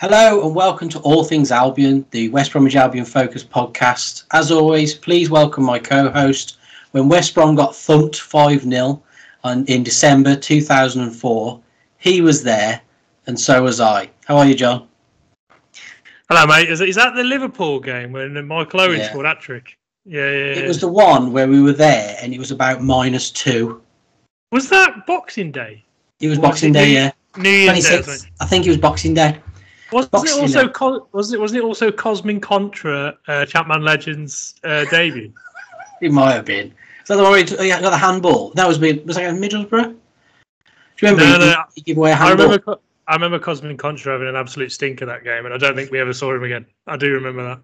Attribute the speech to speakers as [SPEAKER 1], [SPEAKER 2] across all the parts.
[SPEAKER 1] Hello and welcome to All Things Albion, the West Bromwich Albion Focus podcast. As always, please welcome my co-host. When West Brom got thumped 5-0 in December 2004, he was there and so was I. How are you, John?
[SPEAKER 2] Hello, mate. Is, is that the Liverpool game when Michael Owen
[SPEAKER 1] Yeah.
[SPEAKER 2] scored that trick? Yeah, yeah, yeah.
[SPEAKER 1] It was the one where we were there and it was about minus two.
[SPEAKER 2] Was that Boxing Day?
[SPEAKER 1] It was Boxing Day, yeah.
[SPEAKER 2] New Year's Day.
[SPEAKER 1] I think it was Boxing Day.
[SPEAKER 2] Wasn't
[SPEAKER 1] Boxing
[SPEAKER 2] it also co- was it wasn't it also Cosmin Contra uh, Champman Legends uh, debut?
[SPEAKER 1] It might have been. Is that the one where he t- he got the handball? That was me. Was that in Middlesbrough? Do you remember
[SPEAKER 2] No,
[SPEAKER 1] he,
[SPEAKER 2] no,
[SPEAKER 1] he gave away a handball?
[SPEAKER 2] remember Co- I remember Cosmin Contra having an absolute stinker that game, and I don't think we ever saw him again. I do remember that.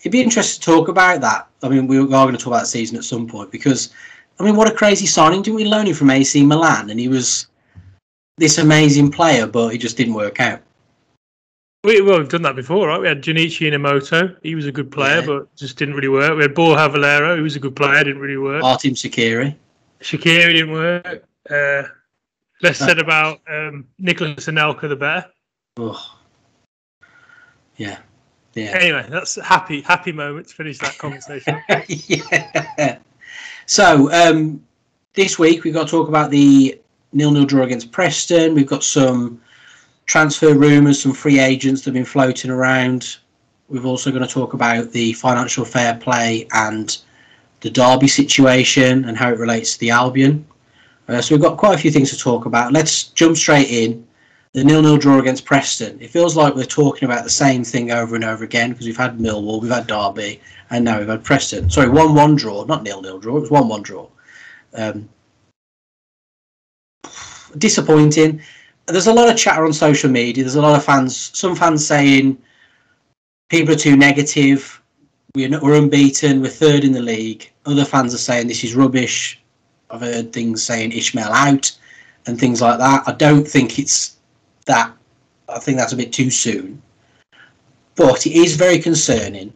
[SPEAKER 1] It'd be interesting to talk about that. I mean, we are going to talk about the season at some point because, I mean, what a crazy signing! Didn't we loan him from AC Milan, and he was this amazing player, but it just didn't work out.
[SPEAKER 2] We, well, we've done that before, right? We had Junichi Inamoto. He was a good player,
[SPEAKER 1] Yeah.
[SPEAKER 2] but just didn't really work. We had Borja Valero. He was a good player, didn't really work.
[SPEAKER 1] Artim Sakiri.
[SPEAKER 2] Shakiri didn't work. Uh, less said about um, Nicolas Anelka, the better.
[SPEAKER 1] Oh. Yeah, yeah.
[SPEAKER 2] Anyway, that's happy happy moment to finish that conversation.
[SPEAKER 1] yeah. So um, this week we've got to talk about the nil-nil draw against Preston. We've got some transfer rumours, some free agents that have been floating around. We've also going to talk about the financial fair play and the Derby situation and how it relates to the Albion. Uh, so we've got quite a few things to talk about. Let's jump straight in. The nil-nil draw against Preston. It feels like we're talking about the same thing over and over again because we've had Millwall, we've had Derby, and now we've had Preston. Sorry, one-one draw, not nil-nil draw. It was one-one draw. Um, disappointing. There's a lot of chatter on social media. There's a lot of fans. Some fans saying people are too negative. We're not, we're unbeaten. We're third in the league. Other fans are saying this is rubbish. I've heard things saying Ismaël out and things like that. I don't think it's that. I think that's a bit too soon. But it is very concerning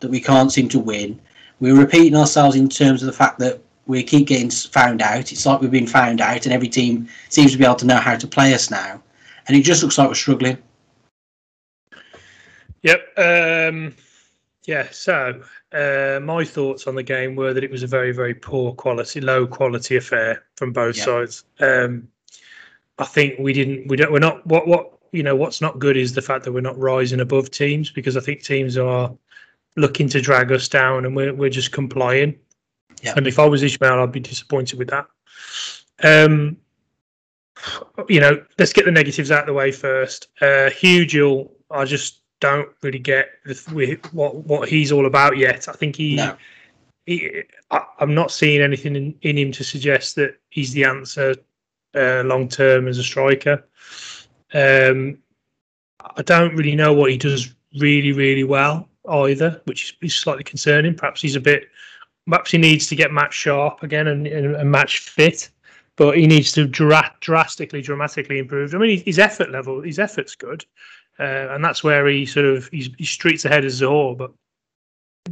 [SPEAKER 1] that we can't seem to win. We're repeating ourselves in terms of the fact that we keep getting found out. It's like we've been found out, and every team seems to be able to know how to play us now. And it just looks like we're struggling.
[SPEAKER 2] yep. Um, yeah. So uh, my thoughts on the game were that it was a very very poor quality, low quality affair from both
[SPEAKER 1] Yeah.
[SPEAKER 2] sides. Um, I think we didn't. We don't. We're not. What what you know. What's not good is the fact that we're not rising above teams because I think teams are looking to drag us down and we're we're just complying.
[SPEAKER 1] Yeah.
[SPEAKER 2] And if I was Ismaël, I'd be disappointed with that. Um, you know, let's get the negatives out of the way first. Uh, Hugill, I just don't really get the, what what he's all about yet. I think he,
[SPEAKER 1] No.
[SPEAKER 2] he I, I'm not seeing anything in, in him to suggest that he's the answer uh, long term as a striker. Um, I don't really know what he does really, really well either, which is slightly concerning. Perhaps he's a bit, perhaps he needs to get match sharp again and, and, and match fit, but he needs to dra- drastically, dramatically improve. I mean, his effort level, his effort's good, uh, and that's where he sort of he's, he streets ahead as Zohore, but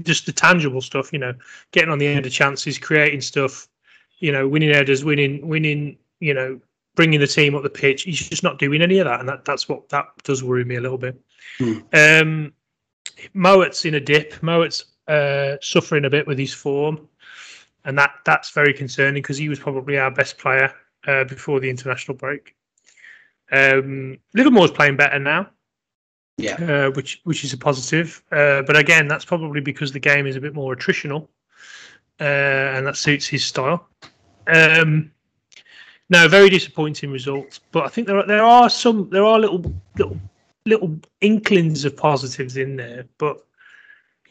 [SPEAKER 2] just the tangible stuff, you know, getting on the end of chances, creating stuff, you know, winning headers, winning, winning, you know, bringing the team up the pitch. He's just not doing any of that, and that, that's what that does worry me a little bit.
[SPEAKER 1] Hmm.
[SPEAKER 2] Um, Mowatt's in a dip. Mowatt's uh, suffering a bit with his form, and that that's very concerning because he was probably our best player uh, before the international break. Um, Livermore's playing better now,
[SPEAKER 1] Yeah.
[SPEAKER 2] uh, which which is a positive. Uh, but again, that's probably because the game is a bit more attritional, uh, and that suits his style. Um, no, very disappointing results. But I think there are, there are some there are little little little inklings of positives in there. But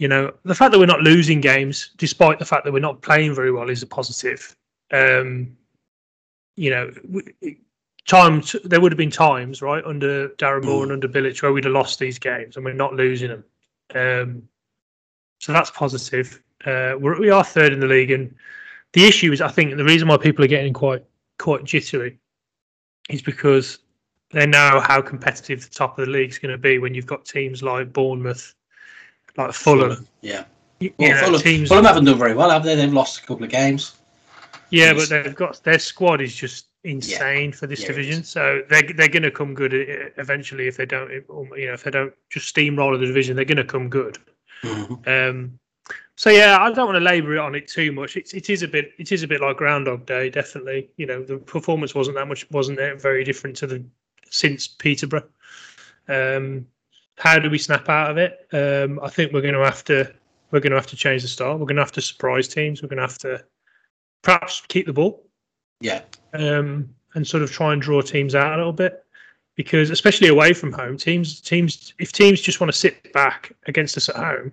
[SPEAKER 2] you know, the fact that we're not losing games, despite the fact that we're not playing very well, is a positive. Um, you know, times there would have been times right under Darren Moore and under Bilic where we'd have lost these games, and we're not losing them. Um, so that's positive. Uh, we're, we are third in the league, and the issue is, I think, the reason why people are getting quite quite jittery is because they know how competitive the top of the league is going to be when you've got teams like Bournemouth, like Fulham.
[SPEAKER 1] Yeah.
[SPEAKER 2] You
[SPEAKER 1] Well,
[SPEAKER 2] know,
[SPEAKER 1] Fulham,
[SPEAKER 2] teams,
[SPEAKER 1] Fulham haven't done very well, have they? They've lost a couple of games.
[SPEAKER 2] yeah, but they've got their squad is just insane for this
[SPEAKER 1] Yeah,
[SPEAKER 2] division. So they're they're going to come good uh, eventually if they don't, you know, if they don't just steamroller the division, they're going to come good.
[SPEAKER 1] Mhm.
[SPEAKER 2] Um, so yeah, I don't want to labour it on it too much. It's it is a bit it is a bit like Groundhog Day, definitely. You know, the performance wasn't that much wasn't it very different to the since Peterborough. Um, how do we snap out of it? Um, I think we're going to have to we're going to have to change the style. We're going to have to surprise teams. We're going to have to perhaps keep the ball
[SPEAKER 1] Yeah,
[SPEAKER 2] um, and sort of try and draw teams out a little bit because especially away from home teams teams if teams just want to sit back against us at home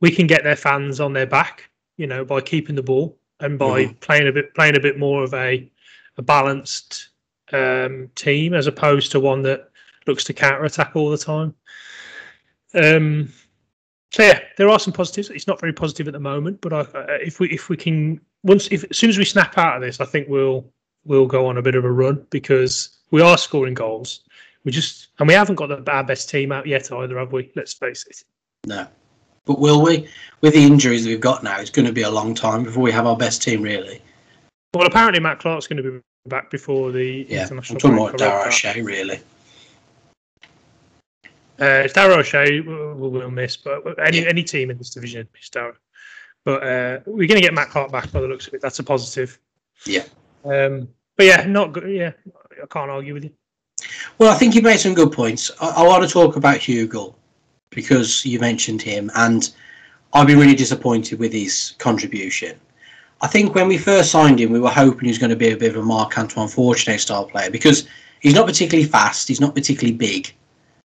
[SPEAKER 2] we can get their fans on their back you know by keeping the ball and by playing a bit playing a bit more of a, a balanced um, team as opposed to one that looks to counter attack all the time um, so yeah there are some positives it's not very positive at the moment but I, uh, if we if we can once if as soon as we snap out of this i think we'll we'll go on a bit of a run because we are scoring goals. We just and we haven't got the, our best team out yet either, have we? Let's face it.
[SPEAKER 1] no. But will we? With the injuries we've got now, it's going to be a long time before we have our best team, really.
[SPEAKER 2] Well, apparently Matt Clarke's going to be back before the
[SPEAKER 1] Yeah, I'm
[SPEAKER 2] international.
[SPEAKER 1] talking about
[SPEAKER 2] I read
[SPEAKER 1] Dara
[SPEAKER 2] that.
[SPEAKER 1] Really.
[SPEAKER 2] Uh, it's Dara O'Shea we'll, we'll miss, but any any team in this division is Dara. But uh, we're going to get Matt Clarke back by the looks of it. That's a positive.
[SPEAKER 1] Yeah.
[SPEAKER 2] Um, but yeah, not good. Yeah, I can't argue with you.
[SPEAKER 1] Well, I think you made some good points. I, I want to talk about Hugill because you mentioned him, and I've been really disappointed with his contribution. I think when we first signed him, we were hoping he was going to be a bit of a Marc Antoine Fortuné style player because he's not particularly fast, he's not particularly big.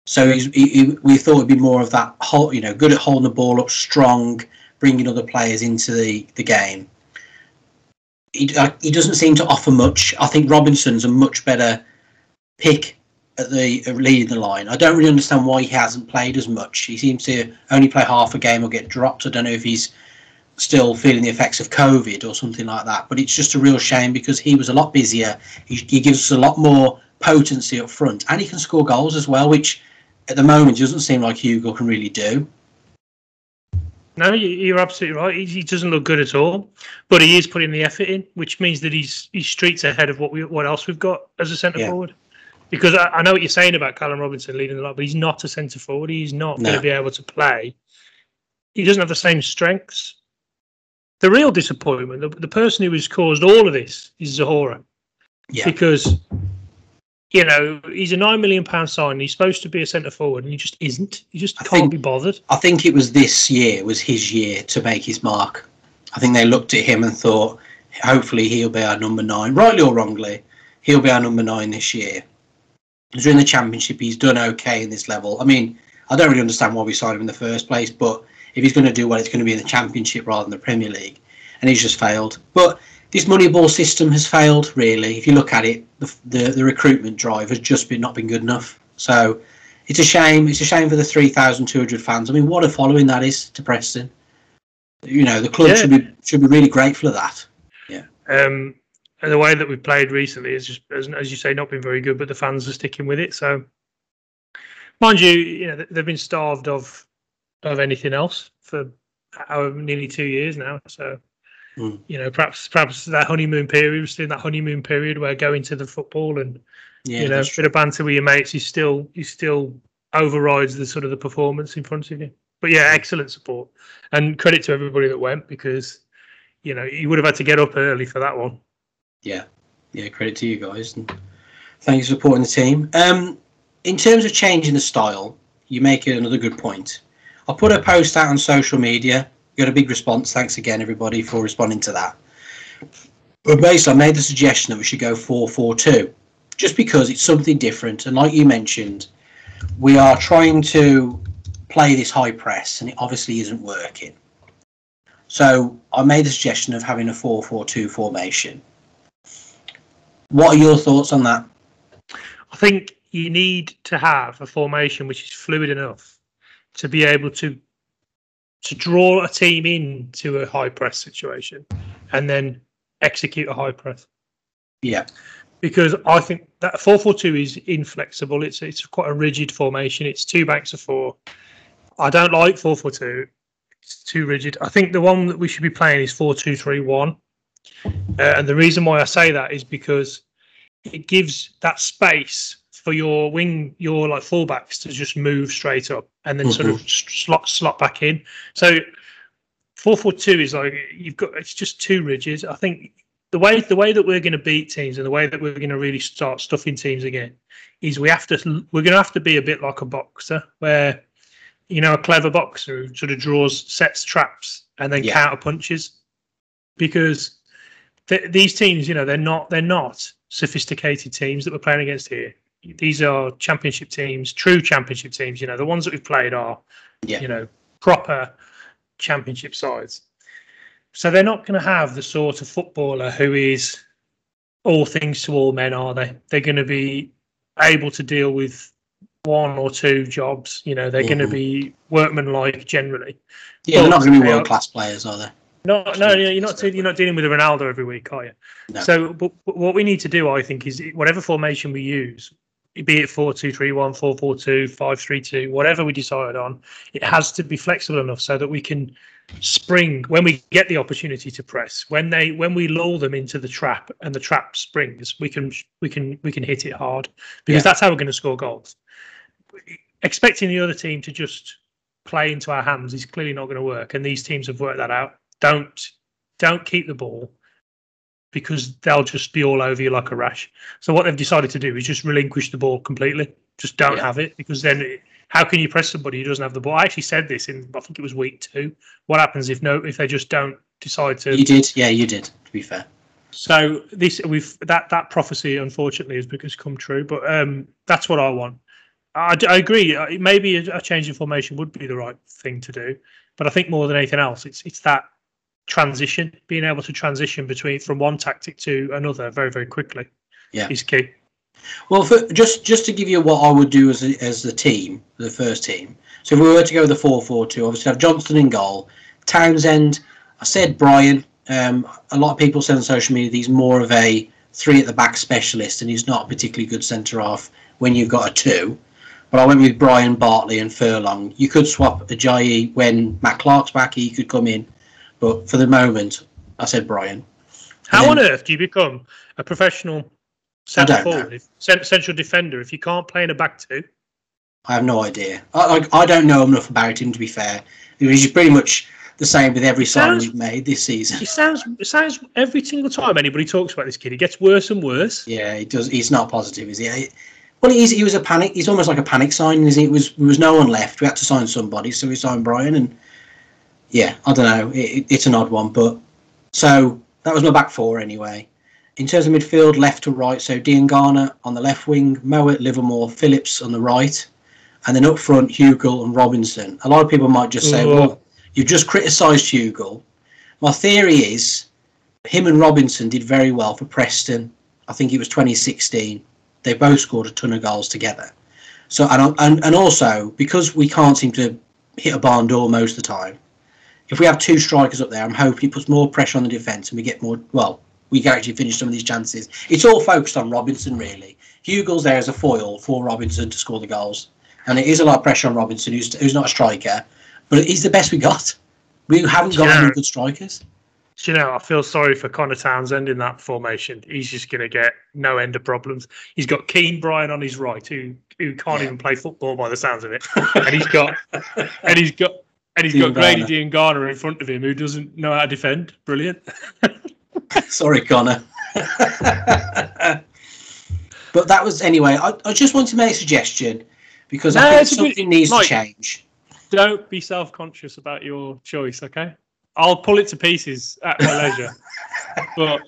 [SPEAKER 1] So he, he, we thought it'd be more of that, you know, good at holding the ball up, strong, bringing other players into the, the game. He, uh, he doesn't seem to offer much. I think Robinson's a much better pick at the at leading the line. I don't really understand why he hasn't played as much. He seems to only play half a game or get dropped. I don't know if he's still feeling the effects of COVID or something like that. But it's just a real shame because he was a lot busier. He, he gives us a lot more potency up front, and he can score goals as well, which at the moment it doesn't seem like Hugill can really do.
[SPEAKER 2] No, you- you're absolutely right. He, doesn't look good at all, but he is putting the effort in, which means that he's he's streets ahead of what we what else we've got as a centre
[SPEAKER 1] Yeah.
[SPEAKER 2] forward. Because I, I know what you're saying about Callum Robinson leading the line, but he's not a centre forward. He's not going to be able to play. He doesn't have the same strengths. The real disappointment, the, the person who has caused all of this, is Zohore
[SPEAKER 1] Yeah,
[SPEAKER 2] because you know he's a nine million pound sign. He's supposed to be a centre forward, and he just isn't. He just
[SPEAKER 1] I
[SPEAKER 2] can't
[SPEAKER 1] think-
[SPEAKER 2] be bothered.
[SPEAKER 1] I think it was this year was his year to make his mark. I think they looked at him and thought, hopefully he'll be our number nine, rightly or wrongly, he'll be our number nine this year. He's During the championship, he's done okay in this level. I mean, I don't really understand why we signed him in the first place, but if he's going to do well, it's going to be in the championship rather than the Premier League, and he's just failed. But this Moneyball system has failed, really. If you look at it, the the, the recruitment drive has just been not been good enough. So it's a shame. It's a shame for the 3,200 fans. I mean, what a following that is to Preston. You know, the club
[SPEAKER 2] Yeah.
[SPEAKER 1] should be should be really grateful of that. Yeah.
[SPEAKER 2] Um, and the way that we've played recently is just, as, as you say, not been very good. But the fans are sticking with it. So, mind you, you know they've been starved of of anything else for however nearly two years now. So,
[SPEAKER 1] Mm.
[SPEAKER 2] you know, perhaps perhaps that honeymoon period, we're still in that honeymoon period where going to the football and
[SPEAKER 1] Yeah,
[SPEAKER 2] you know, a bit of banter with your mates, you still you still overrides the sort of the performance in front of you. But yeah, excellent support and credit to everybody that went because you know you would have had to get up early for that one.
[SPEAKER 1] yeah, yeah. Credit to you guys, and thanks for supporting the team. Um, in terms of changing the style, you make another good point. I put a post out on social media. Got a big response. Thanks again, everybody, for responding to that. But basically, I made the suggestion that we should go four-four-two, just because it's something different. And like you mentioned, we are trying to play this high press, and it obviously isn't working. So I made the suggestion of having a four-four-two formation. What are your thoughts on that?
[SPEAKER 2] I think you need to have a formation which is fluid enough to be able to to draw a team into a high press situation and then execute a high press.
[SPEAKER 1] Yeah,
[SPEAKER 2] because I think that four four two is inflexible. It's it's quite a rigid formation. It's two banks of four. I don't like four four two. It's too rigid. I think the one that we should be playing is four two three one. Uh, and the reason why I say that is because it gives that space for your wing, your like fullbacks to just move straight up and then mm-hmm. sort of slot slot back in. So four four two is like you've got it's just too rigid. I think the way the way that we're going to beat teams and the way that we're going to really start stuffing teams again is we have to we're going to have to be a bit like a boxer where you know a clever boxer who sort of draws sets traps and then yeah. counter punches because th- these teams you know they're not they're not sophisticated teams that we're playing against here these are championship teams true championship teams you know the ones that we've played are yeah. you know proper championship sides so they're not going to have the sort of footballer who is all things to all men, are they? They're going to be able to deal with one or two jobs. You know, they're mm-hmm. going to be workmanlike generally.
[SPEAKER 1] Yeah, but they're not going to be world class players, are they?
[SPEAKER 2] No, no, you're not. You're not dealing with a Ronaldo every week, are you? No. So, but, but what we need to do, I think, is whatever formation we use, be it 4 2 3 1, 4 4 2, 5 3 2, whatever we decide on, it has to be flexible enough so that we can spring when we get the opportunity to press. When they when we lull them into the trap and the trap springs we can we can we can hit it hard because yeah. that's how we're going to score goals. Expecting the other team to just play into our hands is clearly not going to work and these teams have worked that out. Don't don't keep the ball because they'll just be all over you like a rash so what they've decided to do is just relinquish the ball completely just don't yeah. have it because then it, how can you press somebody who doesn't have the ball? I actually said this in I think it was week two. What happens if no if they just don't decide to?
[SPEAKER 1] You did, yeah, you did. To be fair.
[SPEAKER 2] So this we've that that prophecy unfortunately has because come true, but um, that's what I want. I, I agree. Uh, maybe a, a change in formation would be the right thing to do, but I think more than anything else, it's it's that transition, being able to transition between from one tactic to another very very quickly.
[SPEAKER 1] Yeah,
[SPEAKER 2] is key.
[SPEAKER 1] Well, for, just just to give you what I would do as a, as the team, the first team. So if we were to go with the four four two, obviously have Johnstone in goal, Townsend. I said Bryan. Um, a lot of people say on social media he's more of a three at the back specialist, and he's not a particularly good centre half when you've got a two. But I went with Bryan Bartley and Furlong. You could swap Ajayi when Matt Clarke's back. He could come in, but for the moment, I said Bryan.
[SPEAKER 2] How then, on earth do you become a professional centre forward, if, central defender, if you can't play in a back two?
[SPEAKER 1] I have no idea. I, I, I don't know enough about him to be fair. He's pretty much the same with every sign we've made this season.
[SPEAKER 2] It sounds it sounds every single time anybody talks about this kid, he gets worse and worse.
[SPEAKER 1] Yeah, he does. He's not positive, is he? Well, he's, he was a panic. He's almost like a panic sign. Is he? It was there was no one left. We had to sign somebody, so we signed Bryan, And yeah, I don't know. It, it's an odd one, but so that was my back four anyway in terms of midfield, left to right, so Diangana on the left wing, Mowatt, Livermore, Phillips on the right, and then up front, Hugill and Robinson. A lot of people might just say, well, you've just criticised Hugill. My theory is him and Robinson did very well for Preston. I think it was 2016. They both scored a ton of goals together. So and and, and also because we can't seem to hit a barn door most of the time, if we have two strikers up there, I'm hoping it puts more pressure on the defence and we get more well we can actually finish some of these chances. It's all focused on Robinson, really. Hugill's there as a foil for Robinson to score the goals. And it is a lot of pressure on Robinson, who's, who's not a striker, but he's the best we got. We haven't got any good strikers.
[SPEAKER 2] you know, I feel sorry for Conor Townsend in that formation. He's just going to get no end of problems. He's got Kean Bryan on his right, who who can't yeah. even play football by the sounds of it, and he's got and he's got and he's Dean got Grady Diangana in front of him, who doesn't know how to defend. Brilliant.
[SPEAKER 1] Sorry, Conor. but that was anyway. I, I, just want to make a suggestion because no, I think something bit, needs Mike, to change.
[SPEAKER 2] Don't be self-conscious about your choice, okay? I'll pull it to pieces at my leisure.
[SPEAKER 1] but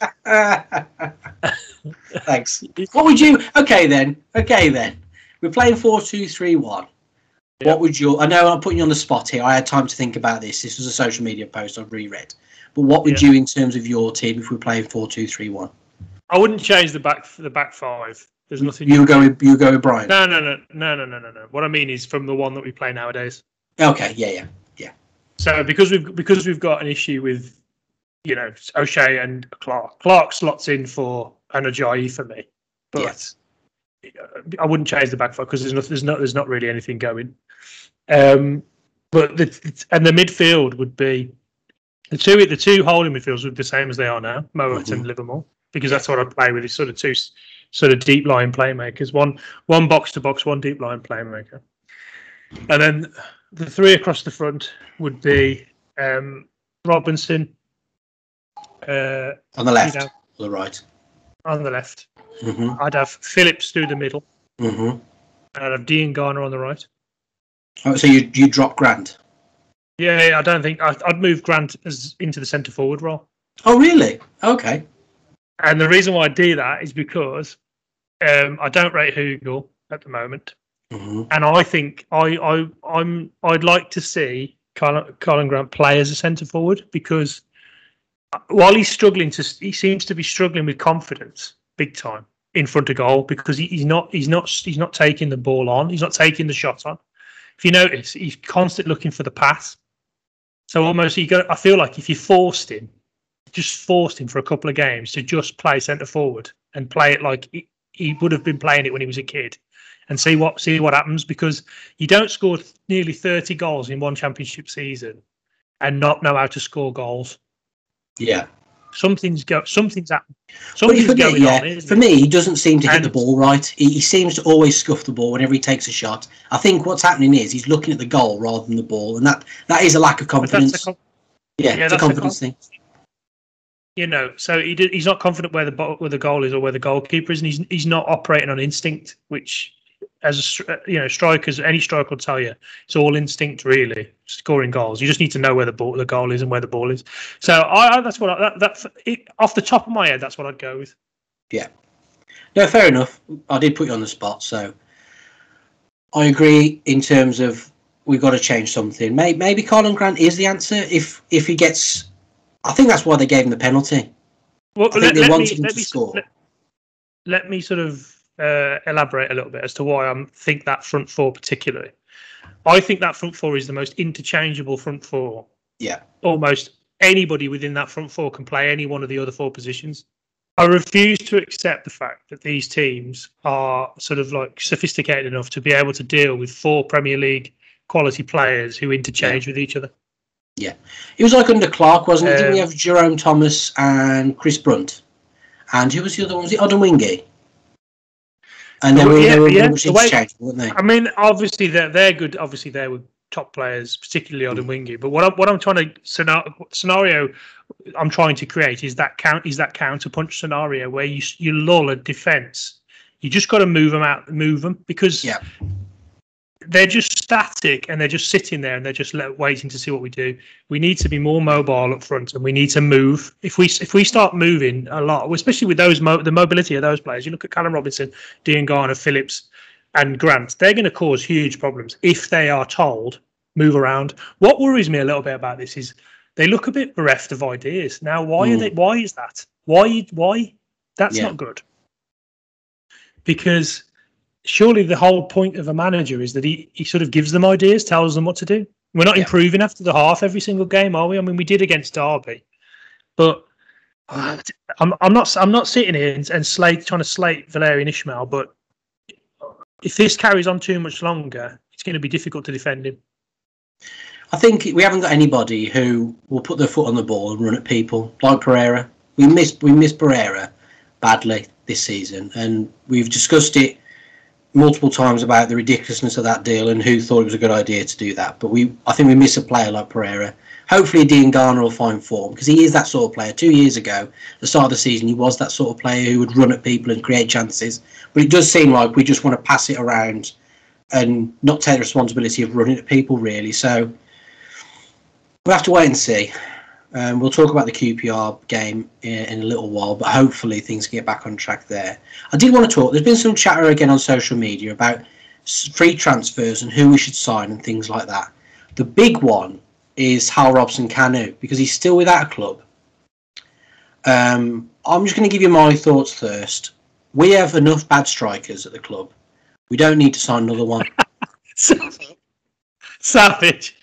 [SPEAKER 1] thanks. What would you? Okay then. Okay then. We're playing four two three one. What would your? I know I'm putting you on the spot here. I had time to think about this. This was a social media post I've reread. But what would yeah. you, in terms of your team, if we're playing four two three one?
[SPEAKER 2] I wouldn't change the back the back five. There's nothing.
[SPEAKER 1] You go with you go with Bryan.
[SPEAKER 2] No, no, no, no, no, no, no, no. What I mean is from the one that we play nowadays.
[SPEAKER 1] Okay. Yeah. Yeah. Yeah.
[SPEAKER 2] So because we've because we've got an issue with, you know, O'Shea and Clarke. Clarke slots in for an Ajayi for me, but yeah. I wouldn't change the back five because there's not there's not there's not really anything going. Um, but the and the midfield would be the two the two holding midfields would be the same as they are now, Mowatt mm-hmm. and Livermore, because that's what I play with. It's sort of two sort of deep line playmakers. One one box to box, one deep line playmaker, and then the three across the front would be um, Robinson uh,
[SPEAKER 1] On the left,
[SPEAKER 2] You know.
[SPEAKER 1] or the right.
[SPEAKER 2] on the left.
[SPEAKER 1] Hmm
[SPEAKER 2] I'd have Phillips through the middle,
[SPEAKER 1] hmm
[SPEAKER 2] and I'd have Diangana on the right.
[SPEAKER 1] Oh, so you you drop Grant?
[SPEAKER 2] Yeah, yeah, I don't think I'd, I'd move Grant as into the centre forward role.
[SPEAKER 1] Oh, really? Okay.
[SPEAKER 2] And the reason why I do that is because um, I don't rate Hugill at the moment,
[SPEAKER 1] hmm
[SPEAKER 2] and I think I, I I'm I'd like to see Karlan, Karlan Grant play as a centre forward because while he's struggling to he seems to be struggling with confidence big time in front of goal because he, he's not he's not he's not taking the ball on he's not taking the shot on. If you notice, he's constantly looking for the pass. So almost you got I feel like if you forced him just forced him for a couple of games to just play centre forward and play it like he, he would have been playing it when he was a kid and see what see what happens because you don't score nearly 30 goals in one championship season and not know how to score goals
[SPEAKER 1] Yeah.
[SPEAKER 2] Something's go something's happening something's
[SPEAKER 1] for me,
[SPEAKER 2] going
[SPEAKER 1] yeah,
[SPEAKER 2] on
[SPEAKER 1] for
[SPEAKER 2] it?
[SPEAKER 1] me, he doesn't seem to hit the ball right. He, he seems to always scuff the ball whenever he takes a shot. I think what's happening is he's looking at the goal rather than the ball, and that that is a lack of confidence.
[SPEAKER 2] com-
[SPEAKER 1] yeah,
[SPEAKER 2] yeah,
[SPEAKER 1] it's a
[SPEAKER 2] that's a
[SPEAKER 1] confidence thing.
[SPEAKER 2] you know so he did, he's not confident where the where the goal is or where the goalkeeper is and he's he's not operating on instinct which as a you know strikers any striker will tell you it's all instinct really scoring goals you just need to know where the ball the goal is and where the ball is so I, I that's what I, that, that it, off the top of my head that's what I'd go with Yeah,
[SPEAKER 1] No, fair enough. I did put you on the spot, so I agree in terms of we've got to change something. Maybe, maybe Karlan Grant is the answer if if he gets. I think that's why they gave him the penalty.
[SPEAKER 2] well
[SPEAKER 1] I think they wanted him
[SPEAKER 2] let
[SPEAKER 1] to
[SPEAKER 2] me,
[SPEAKER 1] score.
[SPEAKER 2] Let, let me sort of uh, elaborate a little bit as to why I think that front four particularly I think that front four is the most interchangeable front four
[SPEAKER 1] Yeah,
[SPEAKER 2] almost anybody within that front four can play any one of the other four positions. I refuse to accept the fact that these teams are sort of like sophisticated enough to be able to deal with four Premier League quality players who interchange with each other. Yeah.
[SPEAKER 1] It was like under Clarke, wasn't it? Didn't we
[SPEAKER 2] Um,
[SPEAKER 1] have Jerome Thomas and Chris Brunt, and who was the other one? Was it Odemwingie? And they were,
[SPEAKER 2] yeah,
[SPEAKER 1] they were
[SPEAKER 2] yeah,
[SPEAKER 1] much
[SPEAKER 2] the way-
[SPEAKER 1] interchangeable, weren't they?
[SPEAKER 2] I mean, obviously they're they're good. Obviously they were top players, particularly Odin mm. Wingy. But what I'm what I'm trying to scenario, scenario I'm trying to create is that count is that counter punch scenario where you you lull a defense. You just got to move them out, move them because
[SPEAKER 1] Yeah.
[SPEAKER 2] They're just static and they're just sitting there and they're just let, waiting to see what we do. We need to be more mobile up front and we need to move. If we if we start moving a lot, especially with those mo- the mobility of those players, you look at Callum Robinson, Diangana, Phillips, and Grant, they're going to cause huge problems if they are told move around. What worries me a little bit about this is they look a bit bereft of ideas. Now, why are
[SPEAKER 1] Mm.
[SPEAKER 2] they? Why is that? Why? Why? That's
[SPEAKER 1] Yeah.
[SPEAKER 2] not good. Because surely the whole point of a manager is that he, he sort of gives them ideas, tells them what to do. We're not
[SPEAKER 1] Yeah.
[SPEAKER 2] improving after the half every single game, are we? I mean, we did against Derby, but mm. I'm I'm not I'm not sitting here and, and slate trying to slate Valérien Ismaël, but if this carries on too much longer, it's going to be difficult to defend him.
[SPEAKER 1] I think we haven't got anybody who will put their foot on the ball and run at people like Pereira. We missed we missed Pereira badly this season, and we've discussed it multiple times about the ridiculousness of that deal and who thought it was a good idea to do that. But we, I think we miss a player like Pereira. Hopefully, Diangana will find form because he is that sort of player. Two years ago, the start of the season, he was that sort of player who would run at people and create chances. But it does seem like we just want to pass it around and not take the responsibility of running at people, really. So we'll have to wait and see. Um, we'll talk about the QPR game in, in a little while, but hopefully things get back on track there. I did want to talk. There's been some chatter again on social media about free transfers and who we should sign and things like that. The big one is Hal Robson Kanu because he's still without a club. Um, I'm just going to give you my thoughts first. We have enough bad strikers at the club. We don't need to sign another one.
[SPEAKER 2] Savage. Savage.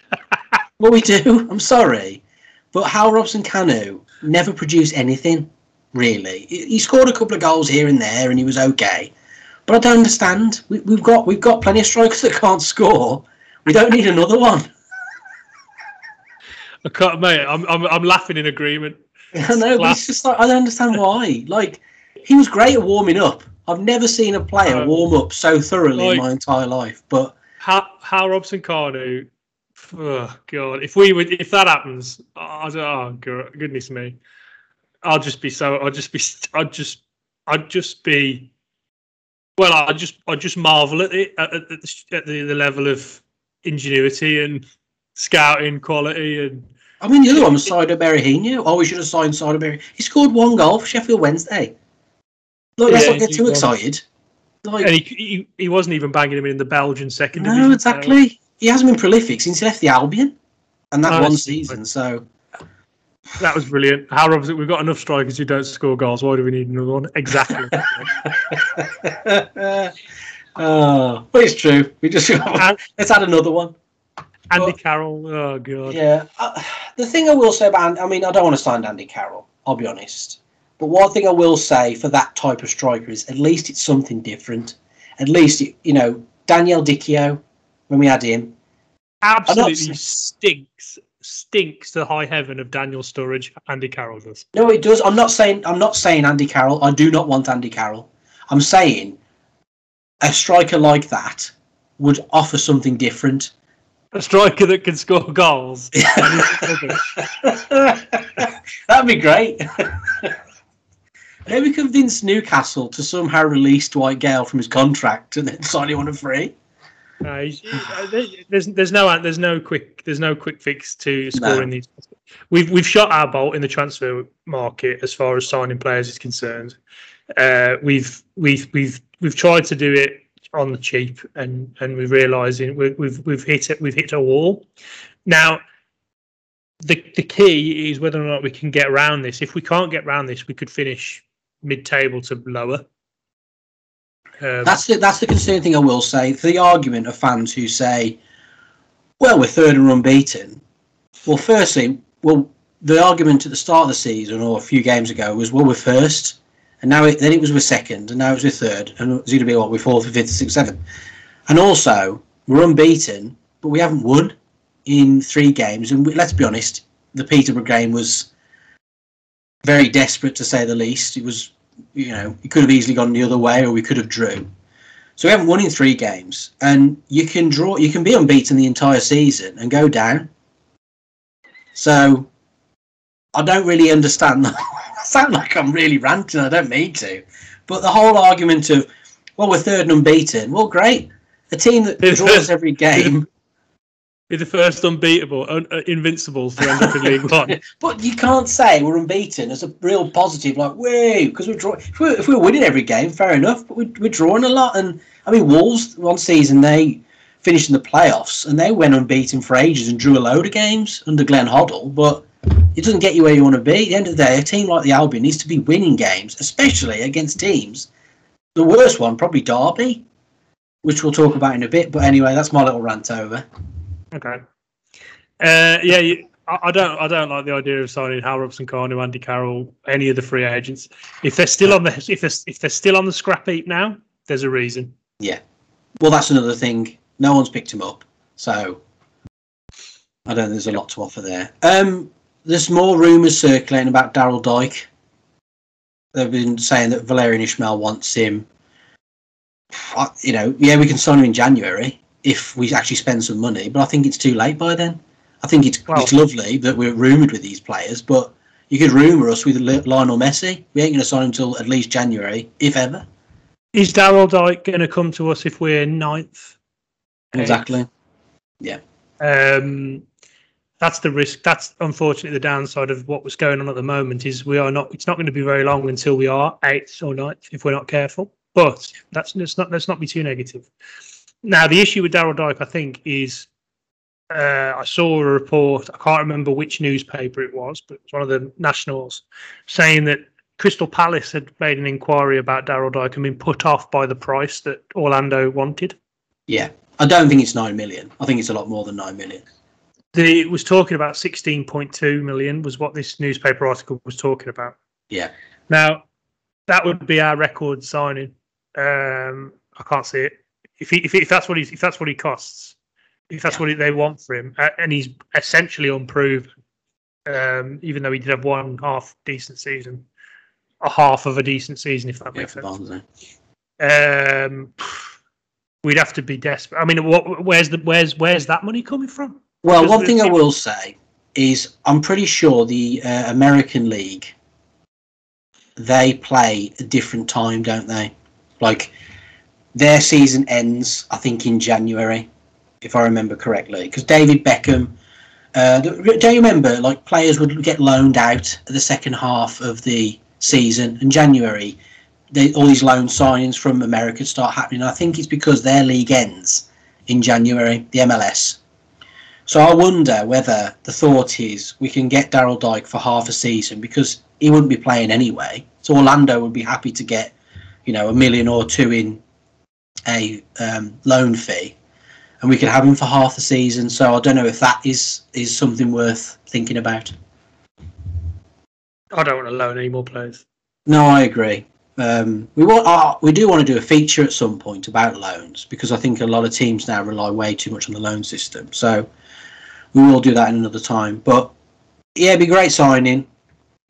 [SPEAKER 1] Well, we do. I'm sorry, but Hal Robson Kanu never produced anything really. He scored a couple of goals here and there, and he was okay. But I don't understand. We, we've got we've got plenty of strikers that can't score. We don't need another one.
[SPEAKER 2] I can't, mate. I'm, I'm I'm laughing in agreement.
[SPEAKER 1] I know, but it's just like I don't understand why. Like he was great at warming up. I've never seen a player
[SPEAKER 2] Um,
[SPEAKER 1] warm up so thoroughly in my entire life. But
[SPEAKER 2] How how Robson Cardew, oh god, if we would if that happens, oh, oh God, goodness me, I'll just be so I'll just be I'd just I'd just be well I just I just marvel at it at, at, the, at the, the level of ingenuity and scouting quality and
[SPEAKER 1] I mean, the other one was Saido Berahino. Oh, we should have signed Saido Berahino. He scored one goal for Sheffield Wednesday. Look, let's
[SPEAKER 2] Yeah,
[SPEAKER 1] not get too excited. Like,
[SPEAKER 2] and he, he he wasn't even banging him in the Belgian second
[SPEAKER 1] no,
[SPEAKER 2] division.
[SPEAKER 1] exactly. He hasn't been prolific since he left the Albion, and that
[SPEAKER 2] No,
[SPEAKER 1] one season. So
[SPEAKER 2] That was brilliant. How Robson, we've got enough strikers who don't score goals. Why do we need another one? Exactly.
[SPEAKER 1] oh, but it's true. We just
[SPEAKER 2] And-
[SPEAKER 1] let's add another one.
[SPEAKER 2] Andy
[SPEAKER 1] Well-
[SPEAKER 2] Carroll. Oh god.
[SPEAKER 1] Yeah. Uh, the thing I will say about, I mean, I don't want to sign Andy Carroll. I'll be honest. But one thing I will say for that type of striker is at least it's something different. At least it, you know Daniel Dicchio when we had him.
[SPEAKER 2] absolutely stinks stinks to high heaven of Daniel Sturridge. Andy Carroll does.
[SPEAKER 1] No, it does. I'm not saying I'm not saying Andy Carroll. I do not want Andy Carroll. I'm saying a striker like that would offer something different.
[SPEAKER 2] A striker that can score goals.
[SPEAKER 1] That'd be great. Maybe convince Newcastle to somehow release Dwight Gayle from his contract and then sign him on a free.
[SPEAKER 2] No, he's, uh, there's there's no there's no quick there's no quick fix to scoring these. We've we've shot our bolt in the transfer market as far as signing players is concerned. Uh, we've we've we've we've tried to do it on the cheap, and and we're realizing we, we've we've hit it we've hit a wall. Now, the the key is whether or not we can get around this. If we can't get around this, we could finish mid-table to lower. Um,
[SPEAKER 1] That's the that's the concerning thing I will say. For the argument of fans who say, "Well, we're third and unbeaten." Well, firstly, well, the argument at the start of the season or a few games ago was, "Well, we're first, and now it, then it was we're second, and now it's we're third, and it's going to be what we're fourth, fifth, sixth, seventh." And also, we're unbeaten, but we haven't won in three games. And we, let's be honest, the Peterborough game was very desperate to say the least. It was you know, it could have easily gone the other way, or we could have drew. So we haven't won in three games, and you can draw, you can be unbeaten the entire season and go down. So I don't really understand. I sound like I'm really ranting. I don't mean to, but the whole argument of, well, we're third and unbeaten. Well, great. A team that draws every game,
[SPEAKER 2] Be the first unbeatable, un, uh, invincibles to end up in League One.
[SPEAKER 1] but you can't say we're unbeaten as a real positive. Like, woo, because we're drawing. If we're, if we're winning every game, fair enough. But we're, we're drawing a lot, and I mean, Wolves one season they finished in the playoffs and they went unbeaten for ages and drew a load of games under Glenn Hoddle, but it doesn't get you where you want to be. At the end of the day, a team like the Albion needs to be winning games, especially against teams. The worst one, probably Derby, which we'll talk about in a bit. But anyway, that's my little rant over.
[SPEAKER 2] Okay. Uh, yeah, I don't. I don't like the idea of signing Hal Robson, Kanu, Andy Carroll, any of the free agents. If they're still on the if they're, if they're still on the scrap heap now, there's a reason. Yeah.
[SPEAKER 1] Well, that's another thing. No one's picked him up, so I don't think there's a lot to offer there. Um, there's more rumours circulating about Daryl Dike. They've been saying that Valérien Ismaël wants him. I- You know, yeah, we can sign him in January if we actually spend some money, but I think it's too late by then. I think it's
[SPEAKER 2] Well-
[SPEAKER 1] it's lovely that we're rumoured with these players, but you could rumour us with Lionel Messi. We ain't going to sign him until at least January, if ever.
[SPEAKER 2] Is Daryl Dike going to come to us if we're ninth? Eighth?
[SPEAKER 1] Exactly.
[SPEAKER 2] Um, that's the risk. That's unfortunately the downside of what was going on at the moment. Is we are not. It's not going to be very long until we are eighth or ninth if we're not careful. But that's let's not let's not be too negative. Now the issue with Daryl Dike, I think, is uh, I saw a report. I can't remember which newspaper it was, but it was one of the nationals saying that Crystal Palace had made an inquiry about Daryl Dike and been put off by the price that Orlando wanted.
[SPEAKER 1] Yeah, I don't think it's nine million. I think it's a lot more than nine million.
[SPEAKER 2] The, it was talking about 16.2 million was what this newspaper article was talking about.
[SPEAKER 1] Yeah.
[SPEAKER 2] Now, that would be our record signing. Um, I can't see it. If, he, if, he, if that's what he if that's what he costs, if that's
[SPEAKER 1] Yeah.
[SPEAKER 2] what they want for him, uh, and he's essentially unproven, um, even though he did have one half decent season, a half of a decent season, if that
[SPEAKER 1] Yeah,
[SPEAKER 2] makes sense. Um, we'd have to be desperate. I mean, what, where's the where's where's that money coming from?
[SPEAKER 1] Well,
[SPEAKER 2] Because
[SPEAKER 1] one thing I will say is I'm pretty sure the uh, American League they play a different time, don't they? Like their season ends, I think, in January, if I remember correctly. Because David Beckham, uh, do you remember? Like players would get loaned out at the second half of the season, and January, they, all these loan signings from America start happening. I think it's because their league ends in January, the MLS. So I wonder whether the thought is we can get Daryl Dike for half a season because he wouldn't be playing anyway. So Orlando would be happy to get, you know, a million or two in a um, loan fee, and we could have him for half the season. So I don't know if that is is something worth thinking about.
[SPEAKER 2] I don't want to loan any more players.
[SPEAKER 1] No, I agree. Um, we want uh, we do want to do a feature at some point about loans because I think a lot of teams now rely way too much on the loan system. So we will do that in another time. But yeah, it'd be great signing.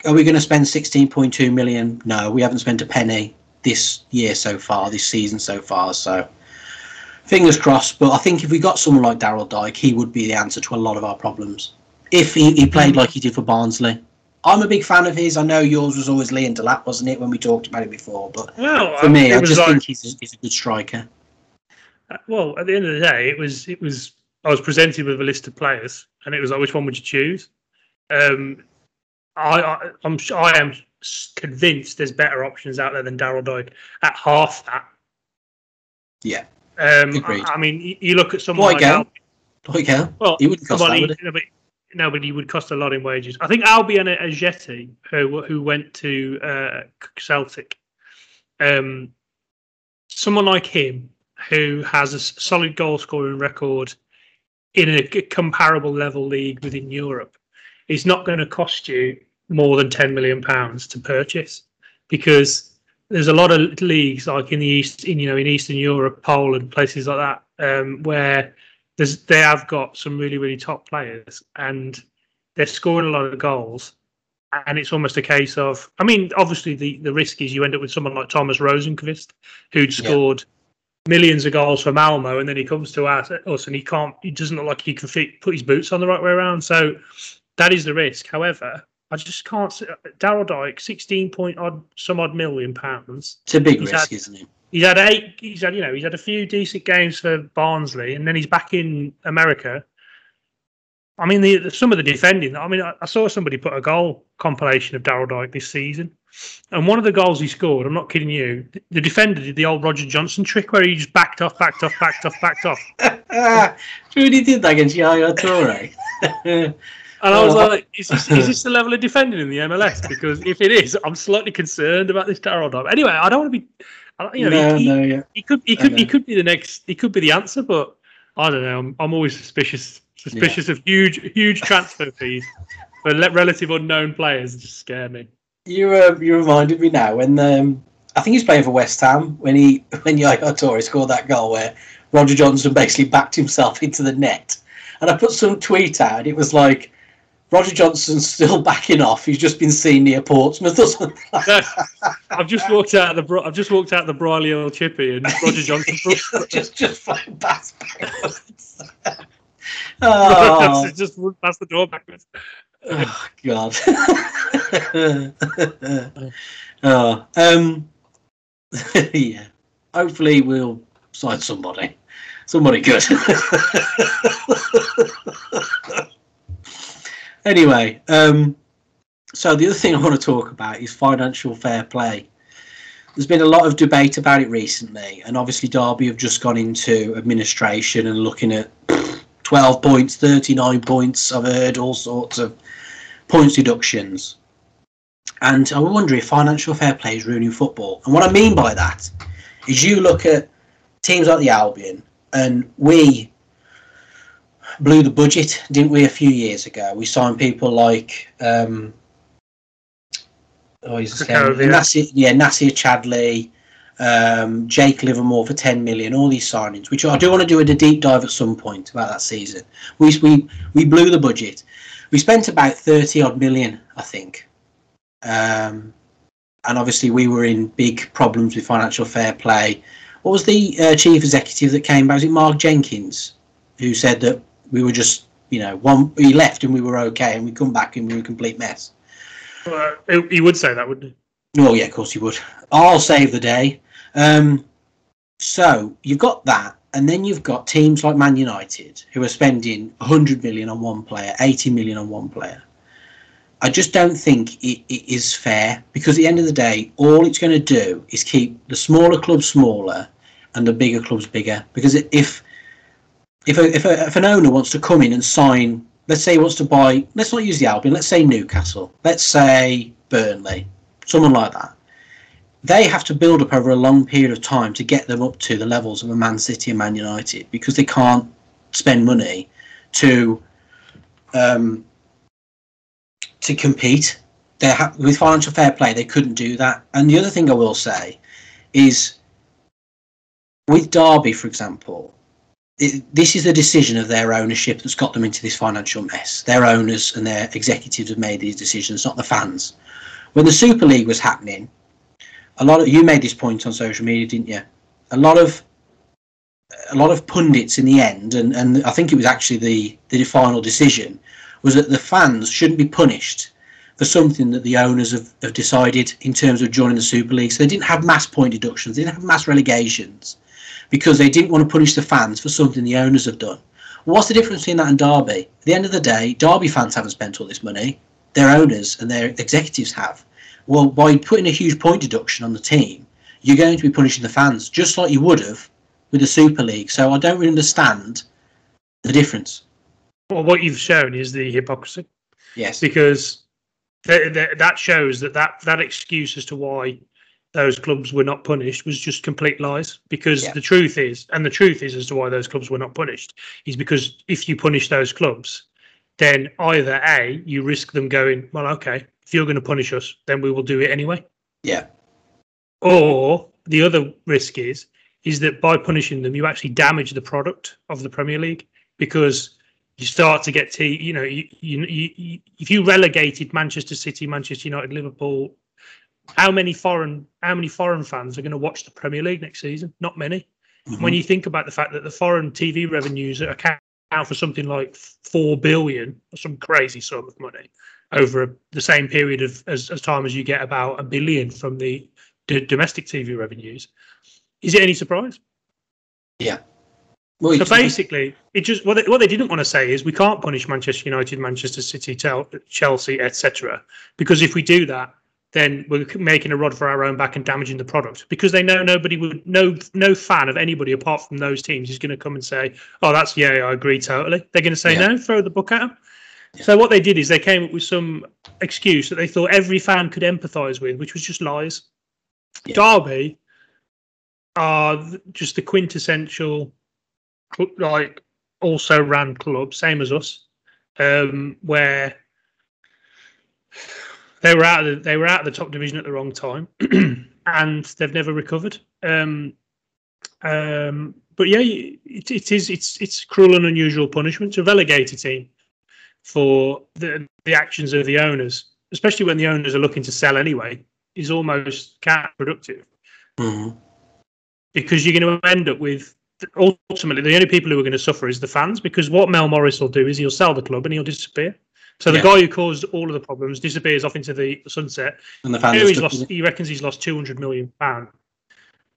[SPEAKER 1] Are we going to spend 16.2 million? No, we haven't spent a penny this year so far, this season so far. So fingers crossed. But I think if we got someone like Daryl Dike, he would be the answer to a lot of our problems. If he, he played like he did for Barnsley. I'm a big fan of his. I know yours was always Liam Delap, wasn't it, when we talked about it before? But
[SPEAKER 2] Well,
[SPEAKER 1] for me, I just
[SPEAKER 2] like-
[SPEAKER 1] think he's a, he's a good striker.
[SPEAKER 2] well, at the end of the day, it was it was I was presented with a list of players, and it was like, which one would you choose? Um, I, I I'm su- I am convinced there's better options out there than Daryl Dike at half that.
[SPEAKER 1] Yeah.
[SPEAKER 2] Um,
[SPEAKER 1] Agreed.
[SPEAKER 2] I, I mean, you, look at someone
[SPEAKER 1] Like Al-
[SPEAKER 2] Al- well,
[SPEAKER 1] He wouldn't cost
[SPEAKER 2] somebody-
[SPEAKER 1] that, would he?
[SPEAKER 2] no, but, no, but he would cost a lot in wages. I think Albion Ajeti, who who went to uh, Celtic, um, someone like him who has a solid goal scoring record in a comparable level league within Europe is not going to cost you more than 10 million pounds to purchase because there's a lot of leagues like in the east in you know in eastern europe poland places like that um, where there's they have got some really really top players and they're scoring a lot of goals and it's almost a case of i mean obviously the the risk is you end up with someone like thomas rosenqvist who'd
[SPEAKER 1] Yeah.
[SPEAKER 2] scored millions of goals for malmo and then he comes to us, us and he can't he doesn't look like he can fit, put his boots on the right way around so that is the risk however I just can't. see uh, Daryl Dike, sixteen point odd, some odd million pounds.
[SPEAKER 1] It's a big
[SPEAKER 2] He's
[SPEAKER 1] risk,
[SPEAKER 2] had-
[SPEAKER 1] isn't it?
[SPEAKER 2] He's had eight. He's had, you know, he's had a few decent games for Barnsley, and then he's back in America. I mean, the, the- some of the defending. I mean, I, I saw somebody put a goal compilation of Daryl Dike this season, and one of the goals he scored. I'm not kidding you. The, defender did the old Roger Johnson trick where he just backed off, backed off, backed off, backed off.
[SPEAKER 1] Trudy did that against Yaya Toure.
[SPEAKER 2] And I was like, is this, is this the level of defending in the MLS? Because if it is, I'm slightly concerned about this Daryl Dike. Anyway, I don't want to be, I- you know,
[SPEAKER 1] no,
[SPEAKER 2] he,
[SPEAKER 1] no, yeah.
[SPEAKER 2] he could, he could, he could be the next, he could be the answer, but I don't know. I'm, I'm always suspicious, suspicious of huge, huge transfer fees for relative unknown players. Just scare me.
[SPEAKER 1] You uh, you reminded me now when um, I think he's playing for West Ham when he when Yaya Toure scored that goal where Roger Johnson basically backed himself into the net, and I put some tweet out. It was like Roger Johnson's still backing off. He's just been seen near Portsmouth or something.
[SPEAKER 2] No, I've just walked out of the, I've just walked out of the Briley Oil Chippy and Roger Johnson.
[SPEAKER 1] just just flying back backwards. oh,
[SPEAKER 2] just run past the door backwards.
[SPEAKER 1] oh God. oh, um, yeah. Hopefully, we'll sign somebody. Somebody good. Anyway, um, so the other thing I want to talk about is financial fair play. There's been a lot of debate about it recently, and obviously Derby have just gone into administration and looking at 12 points, 39 points. I've heard all sorts of points deductions. And I wonder if financial fair play is ruining football. And what I mean by that is you look at teams like the Albion, and we blew the budget, didn't we, a few years ago? We signed people like, um, oh, he's his. Nacer, yeah, Nacer Chadli, um, Jake Livermore for 10 million, all these signings, which I do want to do a deep dive at some point about that season. We, we, we blew the budget. We spent about 30 odd million, I think. Um, and obviously we were in big problems with financial fair play. What was the uh, chief executive that came back? Was it Mark Jenkins, who said that we were just, you know, one he left and we were okay, and we come back and we were a complete mess.
[SPEAKER 2] Well, he would say that, wouldn't
[SPEAKER 1] he? Oh yeah, of course he would. I'll save the day. Um, so you've got that, and then you've got teams like Man United who are spending 100 million on one player, 80 million on one player. I just don't think it, it is fair because at the end of the day, all it's going to do is keep the smaller clubs smaller and the bigger clubs bigger. Because if if a, if, a, if an owner wants to come in and sign, let's say he wants to buy, let's not use the Albion, let's say Newcastle, let's say Burnley, someone like that. They have to build up over a long period of time to get them up to the levels of a Man City and Man United because they can't spend money to um, to compete. They ha- with financial fair play, they couldn't do that. And the other thing I will say is, with Derby, for example, this is a decision of their ownership that's got them into this financial mess. Their owners and their executives have made these decisions, not the fans. When the Super League was happening, a lot of you made this point on social media, didn't you? A lot of a lot of pundits in the end, and, and I think it was actually the the final decision was that the fans shouldn't be punished for something that the owners have, have decided in terms of joining the Super League. So they didn't have mass point deductions, they didn't have mass relegations because they didn't want to punish the fans for something the owners have done. What's the difference between that and Derby? At the end of the day, Derby fans haven't spent all this money. Their owners and their executives have. Well, by putting a huge point deduction on the team, you're going to be punishing the fans just like you would have with the Super League. So I don't really understand the difference.
[SPEAKER 2] Well, what you've shown is the hypocrisy.
[SPEAKER 1] Yes.
[SPEAKER 2] Because th- th- that shows that, that that excuse as to why those clubs were not punished was just complete lies. Because yeah. the truth is, and the truth is as to why those clubs were not punished, is because if you punish those clubs, then either A, you risk them going, well, okay, if you're going to punish us, then we will do it anyway.
[SPEAKER 1] Yeah.
[SPEAKER 2] Or the other risk is, is that by punishing them, you actually damage the product of the Premier League because you start to get to you know you, you, you, if you relegated Manchester City, Manchester United, Liverpool, how many foreign how many foreign fans are going to watch the Premier League next season? Not many. Mm-hmm. When you think about the fact that the foreign TV revenues account for something like four billion, some crazy sum of money over the same period of as, as time as you get about a billion from the d- domestic TV revenues, is it any surprise?
[SPEAKER 1] Yeah,
[SPEAKER 2] well, so basically, it just what they, what they didn't want to say is we can't punish Manchester United, Manchester City, Chelsea, etc. Because if we do that, then we're making a rod for our own back and damaging the product. Because they know nobody would, no no fan of anybody apart from those teams is going to come and say, "Oh, that's yeah, I agree totally." They're going to say yeah. no, throw the book at them. Yeah. So what they did is they came up with some excuse that they thought every fan could empathise with, which was just lies. Yeah. Derby are just the quintessential like also ran club, same as us, um, where they were out of the, they were out of the top division at the wrong time, and they've never recovered. Um, um, but yeah, it, it is it's it's cruel and unusual punishment to relegate a team for the the actions of the owners, especially when the owners are looking to sell anyway, is almost counterproductive. Mm-hmm. Because you're going to end up with ultimately the only people who are going to suffer is the fans because what Mel Morris will do is he'll sell the club and he'll disappear. So the yeah. guy who caused all of the problems disappears off into the sunset.
[SPEAKER 1] And the fans,
[SPEAKER 2] he's lost, he reckons he's lost two hundred million pound.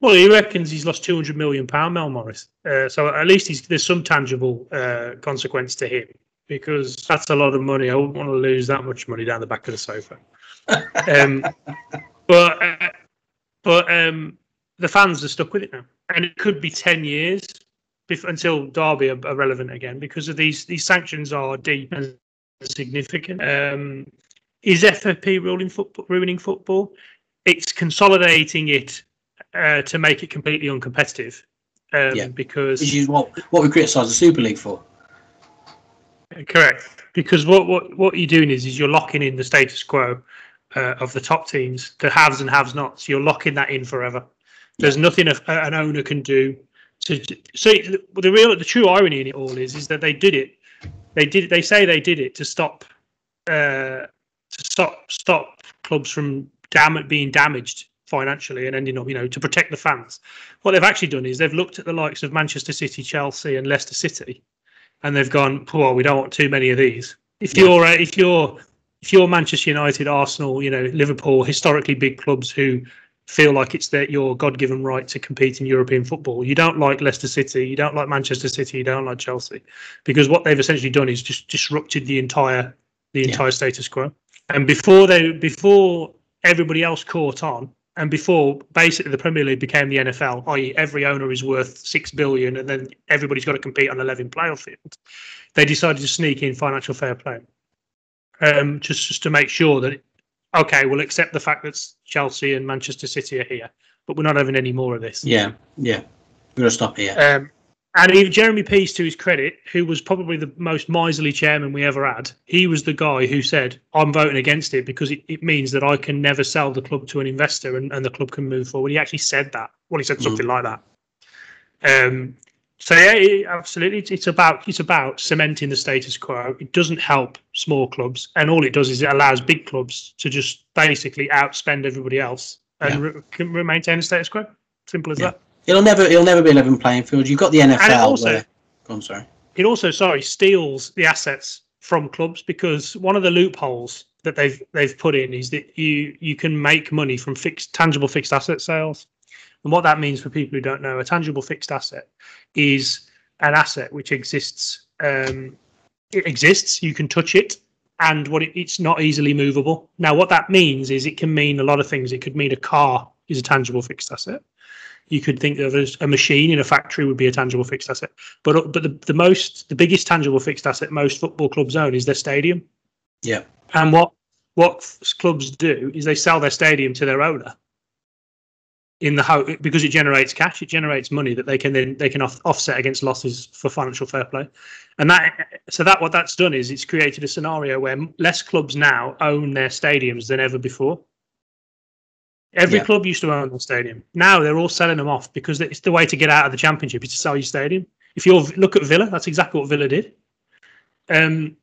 [SPEAKER 2] Well, he reckons he's lost two hundred million pound, Mel Morris. Uh, so at least there's some tangible uh, consequence to him because that's a lot of money. I wouldn't want to lose that much money down the back of the sofa. um, but uh, but um, the fans are stuck with it now and it could be ten years until Derby are, are, relevant again because of these these sanctions are deep and significant. Um, is FFP ruling football, ruining football? It's consolidating it uh, to make it completely uncompetitive. Um, yeah. Because
[SPEAKER 1] is what what we criticise the Super League for.
[SPEAKER 2] Correct. Because what, what, what you're doing is is you're locking in the status quo uh, of the top teams, the haves and have nots. You're locking that in forever. There's nothing a, an owner can do to. So the real, the true irony in it all is, is that they did it. They did. They say they did it to stop, uh, to stop stop clubs from dam- being damaged financially and ending up, you know, to protect the fans. What they've actually done is they've looked at the likes of Manchester City, Chelsea, and Leicester City, and they've gone, "Well, we don't want too many of these." If
[SPEAKER 1] Yeah.
[SPEAKER 2] you're uh, if you're if you're Manchester United, Arsenal, you know, Liverpool, historically big clubs who feel like it's their your God-given right to compete in European football. You don't like Leicester City, you don't like Manchester City, you don't like Chelsea, because what they've essentially done is just disrupted the entire the
[SPEAKER 1] Yeah.
[SPEAKER 2] entire status quo. And before they before everybody else caught on, and before basically the Premier League became the NFL, i.e., every owner is worth six billion, and then everybody's got to compete on a level playoff field, they decided to sneak in financial fair play, um, just just to make sure that okay, we'll accept the fact that Chelsea and Manchester City are here, but we're not having any more of this.
[SPEAKER 1] Yeah, yeah. We're gonna stop here.
[SPEAKER 2] Um, and even Jeremy Peace, to his credit, who was probably the most miserly chairman we ever had, he was the guy who said, I'm voting against it because it, it means that I can never sell the club to an investor and, and the club can move forward. He actually said that. Well, he said
[SPEAKER 1] Mm.
[SPEAKER 2] something like that. Um, so yeah, it, absolutely, it's, it's about it's about cementing the status quo. It doesn't help small clubs, and all it does is it allows big clubs to just basically outspend everybody else and
[SPEAKER 1] Yeah.
[SPEAKER 2] re- maintain the status quo. Simple as
[SPEAKER 1] Yeah.
[SPEAKER 2] that.
[SPEAKER 1] It'll never it'll never be a level playing field. You've got the NFL
[SPEAKER 2] also-
[SPEAKER 1] where on, sorry.
[SPEAKER 2] it also sorry steals the assets from clubs because one of the loopholes that they've they've put in is that you you can make money from fixed tangible fixed asset sales and what that means for people who don't know a tangible fixed asset is an asset which exists um, it exists you can touch it and what it, it's not easily movable now what that means is it can mean a lot of things it could mean a car is a tangible fixed asset you could think of as a machine in a factory would be a tangible fixed asset but but the, the most the biggest tangible fixed asset most football clubs own is their stadium.
[SPEAKER 1] Yeah.
[SPEAKER 2] And what what clubs do is they sell their stadium to their owner. In the hope because it generates cash, it generates money that they can then they can off, offset against losses for financial fair play, and that so that what that's done is it's created a scenario where less clubs now own their stadiums than ever before. Every
[SPEAKER 1] Yeah.
[SPEAKER 2] club used to own their stadium. Now they're all selling them off because it's the way to get out of the championship is to sell your stadium. If you look at Villa, that's exactly what Villa did. Um,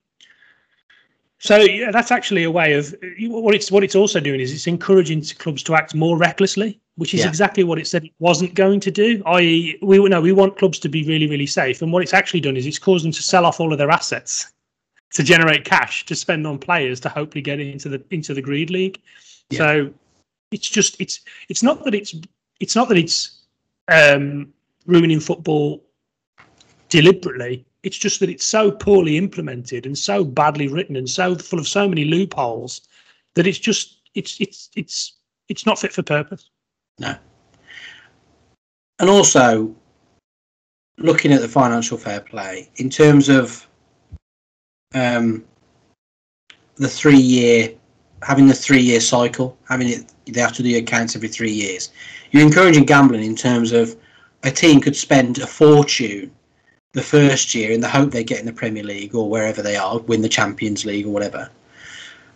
[SPEAKER 2] so yeah, that's actually a way of what it's what it's also doing is it's encouraging clubs to act more recklessly, which is
[SPEAKER 1] Yeah.
[SPEAKER 2] exactly what it said it wasn't going to do. I.e., we no, we want clubs to be really really safe, and what it's actually done is it's caused them to sell off all of their assets to generate cash to spend on players to hopefully get into the into the greed league.
[SPEAKER 1] Yeah.
[SPEAKER 2] So it's just it's it's not that it's it's not that it's um, ruining football deliberately. It's just that it's so poorly implemented and so badly written and so full of so many loopholes that it's just it's it's it's it's not fit for purpose.
[SPEAKER 1] No. And also, looking at the financial fair play in terms of um, the three year, having the three year cycle, having it, they have to do accounts every three years. You're encouraging gambling in terms of a team could spend a fortune the first year in the hope they get in the Premier League or wherever they are, win the Champions League or whatever,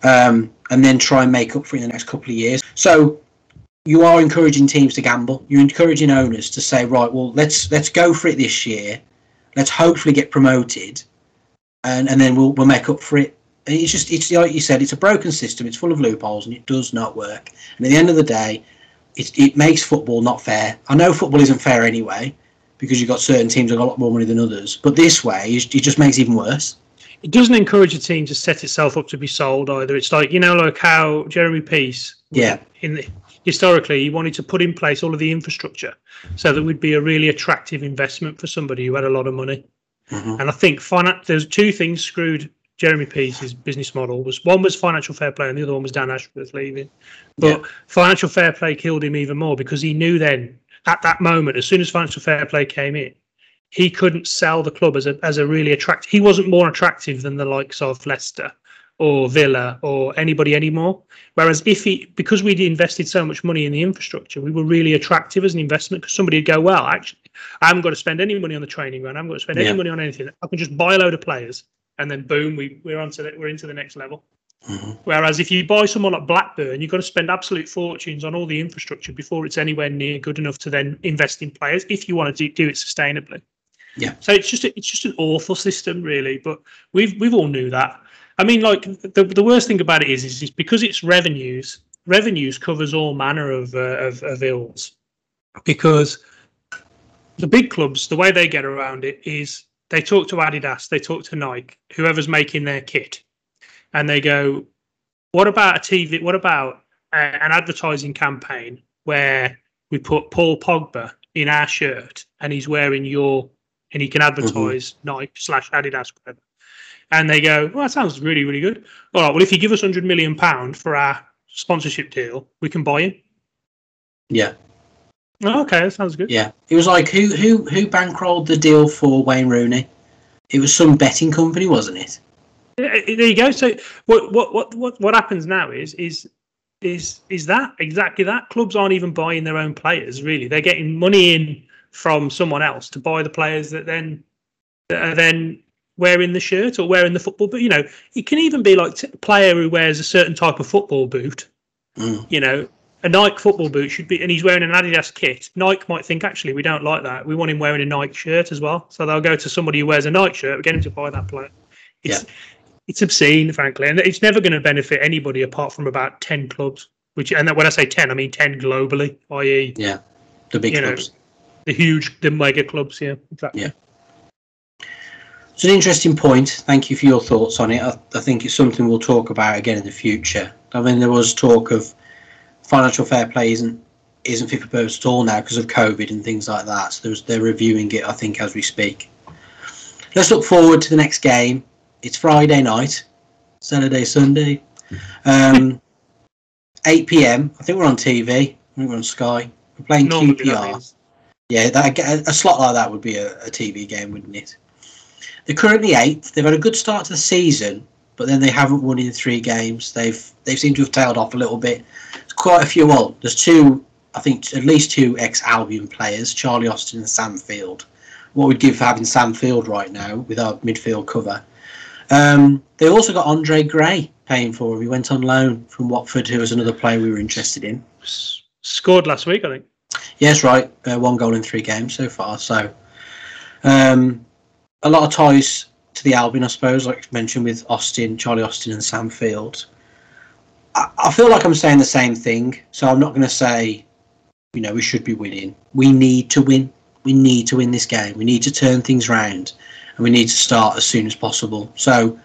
[SPEAKER 1] um, and then try and make up for it in the next couple of years. So you are encouraging teams to gamble. You're encouraging owners to say, right, well, let's let's go for it this year. Let's hopefully get promoted, and and then we'll we'll make up for it. And It's just it's like you said, it's a broken system. It's full of loopholes, and it does not work. And at the end of the day, it it makes football not fair. I know football isn't fair anyway, because you've got certain teams that got a lot more money than others. But this way, it just makes it even worse.
[SPEAKER 2] It doesn't encourage a team to set itself up to be sold either. It's like you know, like how Jeremy Peace,
[SPEAKER 1] Yeah,
[SPEAKER 2] in the, historically, he wanted to put in place all of the infrastructure so that would be a really attractive investment for somebody who had a lot of money.
[SPEAKER 1] Mhm.
[SPEAKER 2] And I think finan- there's two things screwed Jeremy Peace's business model was one was financial fair play and the other one was Dan Ashworth leaving. But financial fair play killed him even more because he knew then at that moment, as soon as financial fair play came in, he couldn't sell the club as a as a really attractive. He wasn't more attractive than the likes of Leicester or Villa or anybody anymore. Whereas if he, because we'd invested so much money in the infrastructure, we were really attractive as an investment because somebody would go, well, actually, I haven't got to spend any money on the training ground. I haven't got to spend
[SPEAKER 1] Yeah.
[SPEAKER 2] any money on anything. I can just buy a load of players and then boom, we, we're onto the, we're into the next level.
[SPEAKER 1] Mhm.
[SPEAKER 2] Whereas if you buy someone like Blackburn, you've got to spend absolute fortunes on all the infrastructure before it's anywhere near good enough to then invest in players if you want to do, do it sustainably.
[SPEAKER 1] Yeah.
[SPEAKER 2] So it's just a, it's just an awful system, really. But we've we've all knew that. I mean, like the the worst thing about it is is, is because it's revenues revenues covers all manner of, uh, of of ills because the big clubs, the way they get around it is they talk to Adidas, they talk to Nike, whoever's making their kit, and they go, "What about a TV? What about a, an advertising campaign where we put Paul Pogba in our shirt and he's wearing your, and he can advertise mm-hmm. Nike slash Adidas, whatever." And they go, "Well, that sounds really, really good. All right, well, if you give us hundred million pound for our sponsorship deal, we can buy him."
[SPEAKER 1] Yeah.
[SPEAKER 2] Oh, okay, that sounds good.
[SPEAKER 1] Yeah, it was like who who who bankrolled the deal for Wayne Rooney? It was some betting company, wasn't it?
[SPEAKER 2] There you go. So what what what what what happens now is is is is that exactly that clubs aren't even buying their own players really they're getting money in from someone else to buy the players that then that are then wearing the shirt or wearing the football but you know it can even be like a player who wears a certain type of football boot
[SPEAKER 1] mm.
[SPEAKER 2] you know a Nike football boot should be, and he's wearing an Adidas kit. Nike might think, actually, we don't like that. We want him wearing a Nike shirt as well. So they'll go to somebody who wears a Nike shirt, get him to buy that player. It's,
[SPEAKER 1] Yeah.
[SPEAKER 2] It's obscene, frankly, and it's never going to benefit anybody apart from about ten clubs. Which, and when I say ten, I mean ten globally, i.e.,
[SPEAKER 1] Yeah, the big
[SPEAKER 2] You know,
[SPEAKER 1] clubs.
[SPEAKER 2] the huge, the mega clubs. Yeah, exactly.
[SPEAKER 1] Yeah. It's an interesting point. Thank you for your thoughts on it. I, I think it's something we'll talk about again in the future. I mean, there was talk of financial fair play isn't isn't fit for purpose at all now because of COVID and things like that. So there's, they're reviewing it, I think, as we speak. Let's look forward to the next game. It's Friday night, Saturday, Sunday, um, 8 p.m. I think we're on TV. I think we're on Sky. We're playing
[SPEAKER 2] Normally
[SPEAKER 1] QPR.
[SPEAKER 2] is.
[SPEAKER 1] Yeah, that, a slot like that would be a, a TV game, wouldn't it? They're currently eighth. They've had a good start to the season, but then they haven't won in three games. They've they seem to have tailed off a little bit. There's quite a few. Well, there's two, I think, at least two ex-Albion players, Charlie Austin and Sam Field. What we'd give for having Sam Field right now with our midfield cover. Um, they also got Andre Gray paying for him. He went on loan from Watford, who was another player we were interested in.
[SPEAKER 2] S- scored last week, I think.
[SPEAKER 1] Yes, right. Uh, one goal in three games so far. So, um, a lot of ties to the Albion, I suppose, like mentioned with Austin, Charlie Austin, and Sam Field. I, I feel like I'm saying the same thing, so I'm not going to say, you know, we should be winning. We need to win. We need to win this game. We need to turn things round, and we need to start as soon as possible. So,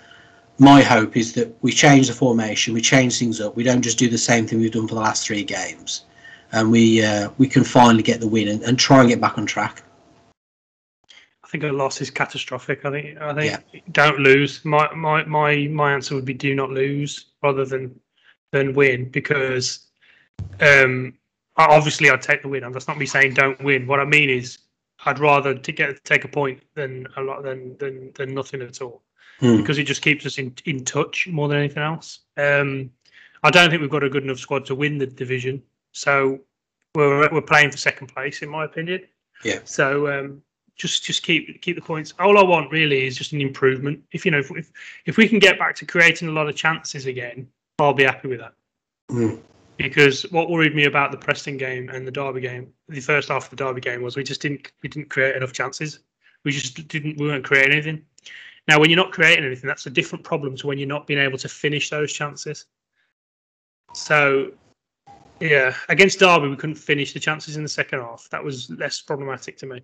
[SPEAKER 1] my hope is that we change the formation, we change things up. We don't just do the same thing we've done for the last three games and we uh, we can finally get the win and, and try and get back on track.
[SPEAKER 2] I think a loss is catastrophic. I think I think don't lose. My my my my answer would be do not lose rather than than win because um obviously I'd take the win. That's not me saying don't win. What I mean is I'd rather to get take a point than a lot than than than nothing at all
[SPEAKER 1] Hmm.
[SPEAKER 2] because it just keeps us in in touch more than anything else. Um, I don't think we've got a good enough squad to win the division, so we're we're playing for second place in my opinion.
[SPEAKER 1] Yeah.
[SPEAKER 2] So um, just just keep keep the points. All I want really is just an improvement. If you know if if, if we can get back to creating a lot of chances again, I'll be happy with that.
[SPEAKER 1] Hmm.
[SPEAKER 2] Because what worried me about the Preston game and the Derby game, the first half of the Derby game was we just didn't we didn't create enough chances. We just didn't we weren't creating anything. Now when you're not creating anything, that's a different problem to when you're not being able to finish those chances. So yeah, against Derby, we couldn't finish the chances in the second half. That was less problematic to me.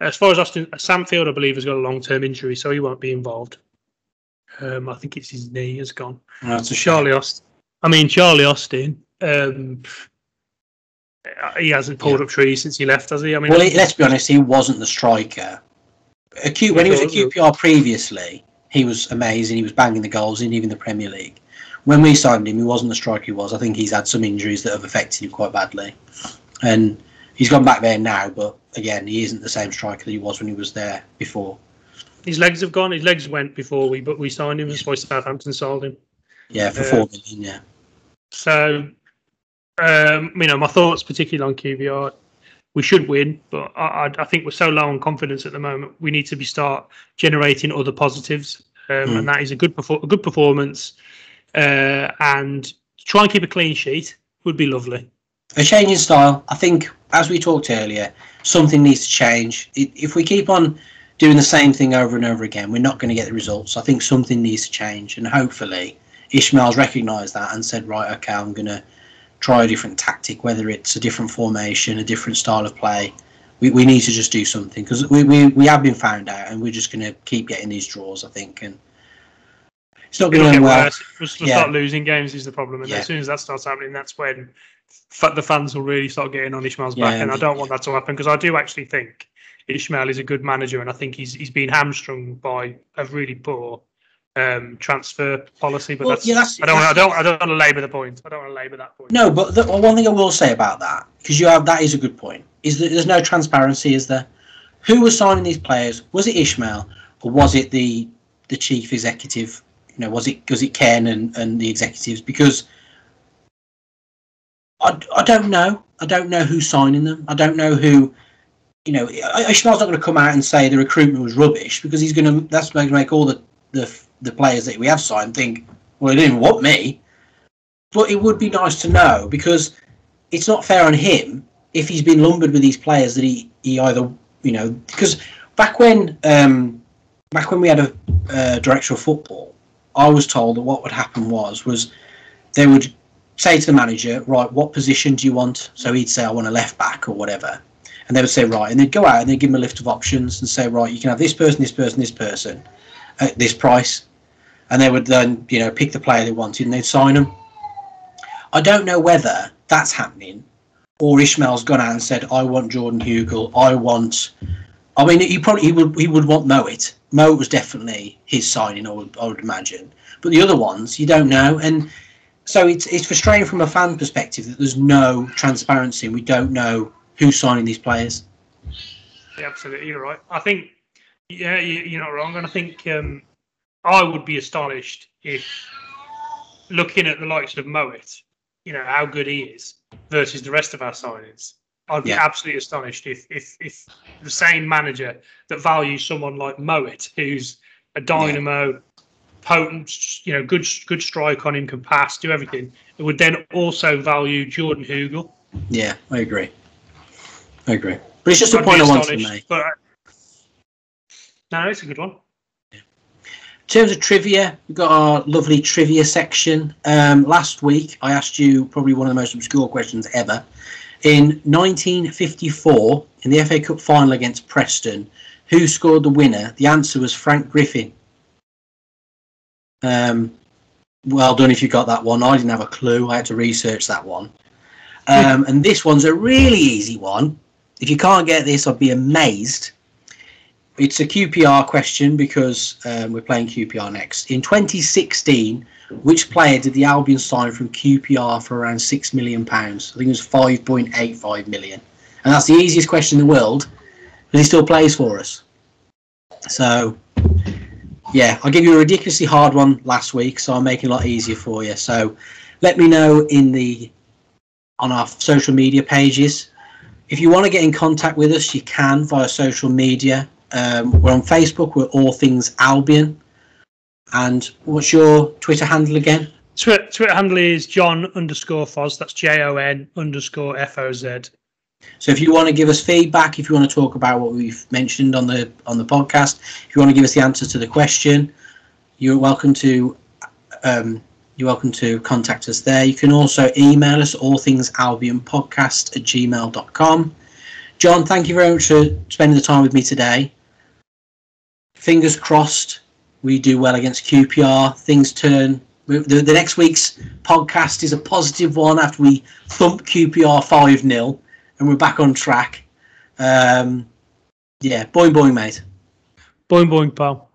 [SPEAKER 2] As far as Austin, Sam Field, I believe, has got a long term injury, so he won't be involved. Um, I think it's his knee has gone.
[SPEAKER 1] That's a shame.
[SPEAKER 2] Charlie Austin. I mean, Charlie Austin. Um, he hasn't pulled
[SPEAKER 1] Yeah.
[SPEAKER 2] up trees since he left, has he? I mean,
[SPEAKER 1] Well, let's be honest, he wasn't the striker. A Q, when he was at QPR previously, he was amazing. He was banging the goals in even the Premier League. When we signed him, he wasn't the striker he was. I think he's had some injuries that have affected him quite badly, and he's gone back there now. But again, he isn't the same striker that he was when he was there before.
[SPEAKER 2] his legs have gone. His legs went before we, but we signed him. That's why Southampton sold him.
[SPEAKER 1] Yeah, for
[SPEAKER 2] Yeah.
[SPEAKER 1] four million. Yeah,
[SPEAKER 2] So, um, you know, my thoughts, particularly on QPR, we should win, but I, I, think we're so low on confidence at the moment. We need to be start generating other positives, um,
[SPEAKER 1] Hmm.
[SPEAKER 2] and that is a good perfor- a good performance, uh, and try and keep a clean sheet would be lovely.
[SPEAKER 1] a change in style. I think, as we talked earlier, something needs to change. If we keep on doing the same thing over and over again, we're not going to get the results. I think something needs to change, and hopefully, Ismaël's recognised that and said, "Right, okay, I'm going to try a different tactic, whether it's a different formation, a different style of play. We, we need to just do something because we, we, we have been found out and we're just going to keep getting these draws, I think. And it's not going to end
[SPEAKER 2] get
[SPEAKER 1] well.
[SPEAKER 2] worse. We'll, we'll
[SPEAKER 1] Yeah.
[SPEAKER 2] start losing games is the problem, and
[SPEAKER 1] Yeah.
[SPEAKER 2] as soon as that starts happening, that's when fa- the fans will really start getting on Ismaël's back.
[SPEAKER 1] Yeah,
[SPEAKER 2] and I don't want that to happen because I do actually think Ismaël is a good manager, and I think he's he's been hamstrung by a really poor um, transfer policy. But
[SPEAKER 1] Well,
[SPEAKER 2] that's,
[SPEAKER 1] yeah, that's-
[SPEAKER 2] I don't I
[SPEAKER 1] that's-
[SPEAKER 2] don't I don't want to labour the point. I don't want to labour that point.
[SPEAKER 1] No, but the, well, one thing I will say about that, because you have that is a good point, is that there's no transparency, is there? Who was signing these players? Was it Ismaël or was it the the chief executive? You know, was it was it Ken and, and the executives? Because I, I don't know. I don't know who's signing them. I don't know who. You know, Ismaël's not going to come out and say the recruitment was rubbish because he's going to. That's going to make all the the the players that we have signed think, well, they didn't want me. But it would be nice to know because it's not fair on him if he's been lumbered with these players that he, he either you know because back when um, back when we had a uh, director of football, I was told that what would happen was was they would say to the manager, right, what position do you want? So he'd say, I want a left back or whatever. And they would say, right. And they'd go out and they'd give him a list of options and say, right, you can have this person, this person, this person at this price. And they would then, you know, pick the player they wanted and they'd sign them. I don't know whether that's happening or Ismaël's gone out and said, I want Jordan Hugill. I want. I mean, he probably he would he would want Mowatt. Mowatt was definitely his signing, I would, I would imagine. But the other ones, you don't know. And so it's it's frustrating from a fan perspective that there's no transparency and we don't know who's signing these players.
[SPEAKER 2] Yeah, absolutely, you're right. I think, yeah, you- you're not wrong, and I think um, I would be astonished if, looking at the likes of Mowatt, you know how good he is versus the rest of our signings. I'd be
[SPEAKER 1] Yeah.
[SPEAKER 2] absolutely astonished if, if if the same manager that values someone like Mowatt, who's a dynamo, potent, you know, good good strike on him, can pass, do everything, it would then also value Jordan Hugill.
[SPEAKER 1] Yeah, I agree. I agree. But it's just a
[SPEAKER 2] I'd
[SPEAKER 1] point
[SPEAKER 2] be
[SPEAKER 1] I wanted to make.
[SPEAKER 2] But, uh, no, it's a good one.
[SPEAKER 1] In terms of trivia, we've got our lovely trivia section. Um, last week, I asked you probably one of the most obscure questions ever. In 1954, in the FA Cup final against Preston, who scored the winner? The answer was Frank Griffin. Um, well done if you got that one. I didn't have a clue. I had to research that one. Um, and this one's a really easy one. If you can't get this, I'd be amazed. It's a QPR question because um, we're playing QPR next. In 2016, which player did the Albion sign from QPR for around six million pounds? I think it was 5.85 million, and that's the easiest question in the world. But he still plays for us. So, yeah, I gave you a ridiculously hard one last week, so I'm making it a lot easier for you. So, let me know in the on our social media pages. If you want to get in contact with us, you can via social media. Um, we're on Facebook. We're All Things Albion. And what's your Twitter handle again?
[SPEAKER 2] Twitter, Twitter handle is John underscore Foz. That's J O N underscore F O Z.
[SPEAKER 1] So if you want to give us feedback, if you want to talk about what we've mentioned on the on the podcast, if you want to give us the answer to the question, you're welcome to um, you're welcome to contact us there. You can also email us all things Albion podcast at gmail.com. John, thank you very much for spending the time with me today. Fingers crossed we do well against QPR. Things turn. The, the next week's podcast is a positive one after we thump QPR 5 0 and we're back on track. Um, yeah, boing boing, mate.
[SPEAKER 2] Boing boing, pal.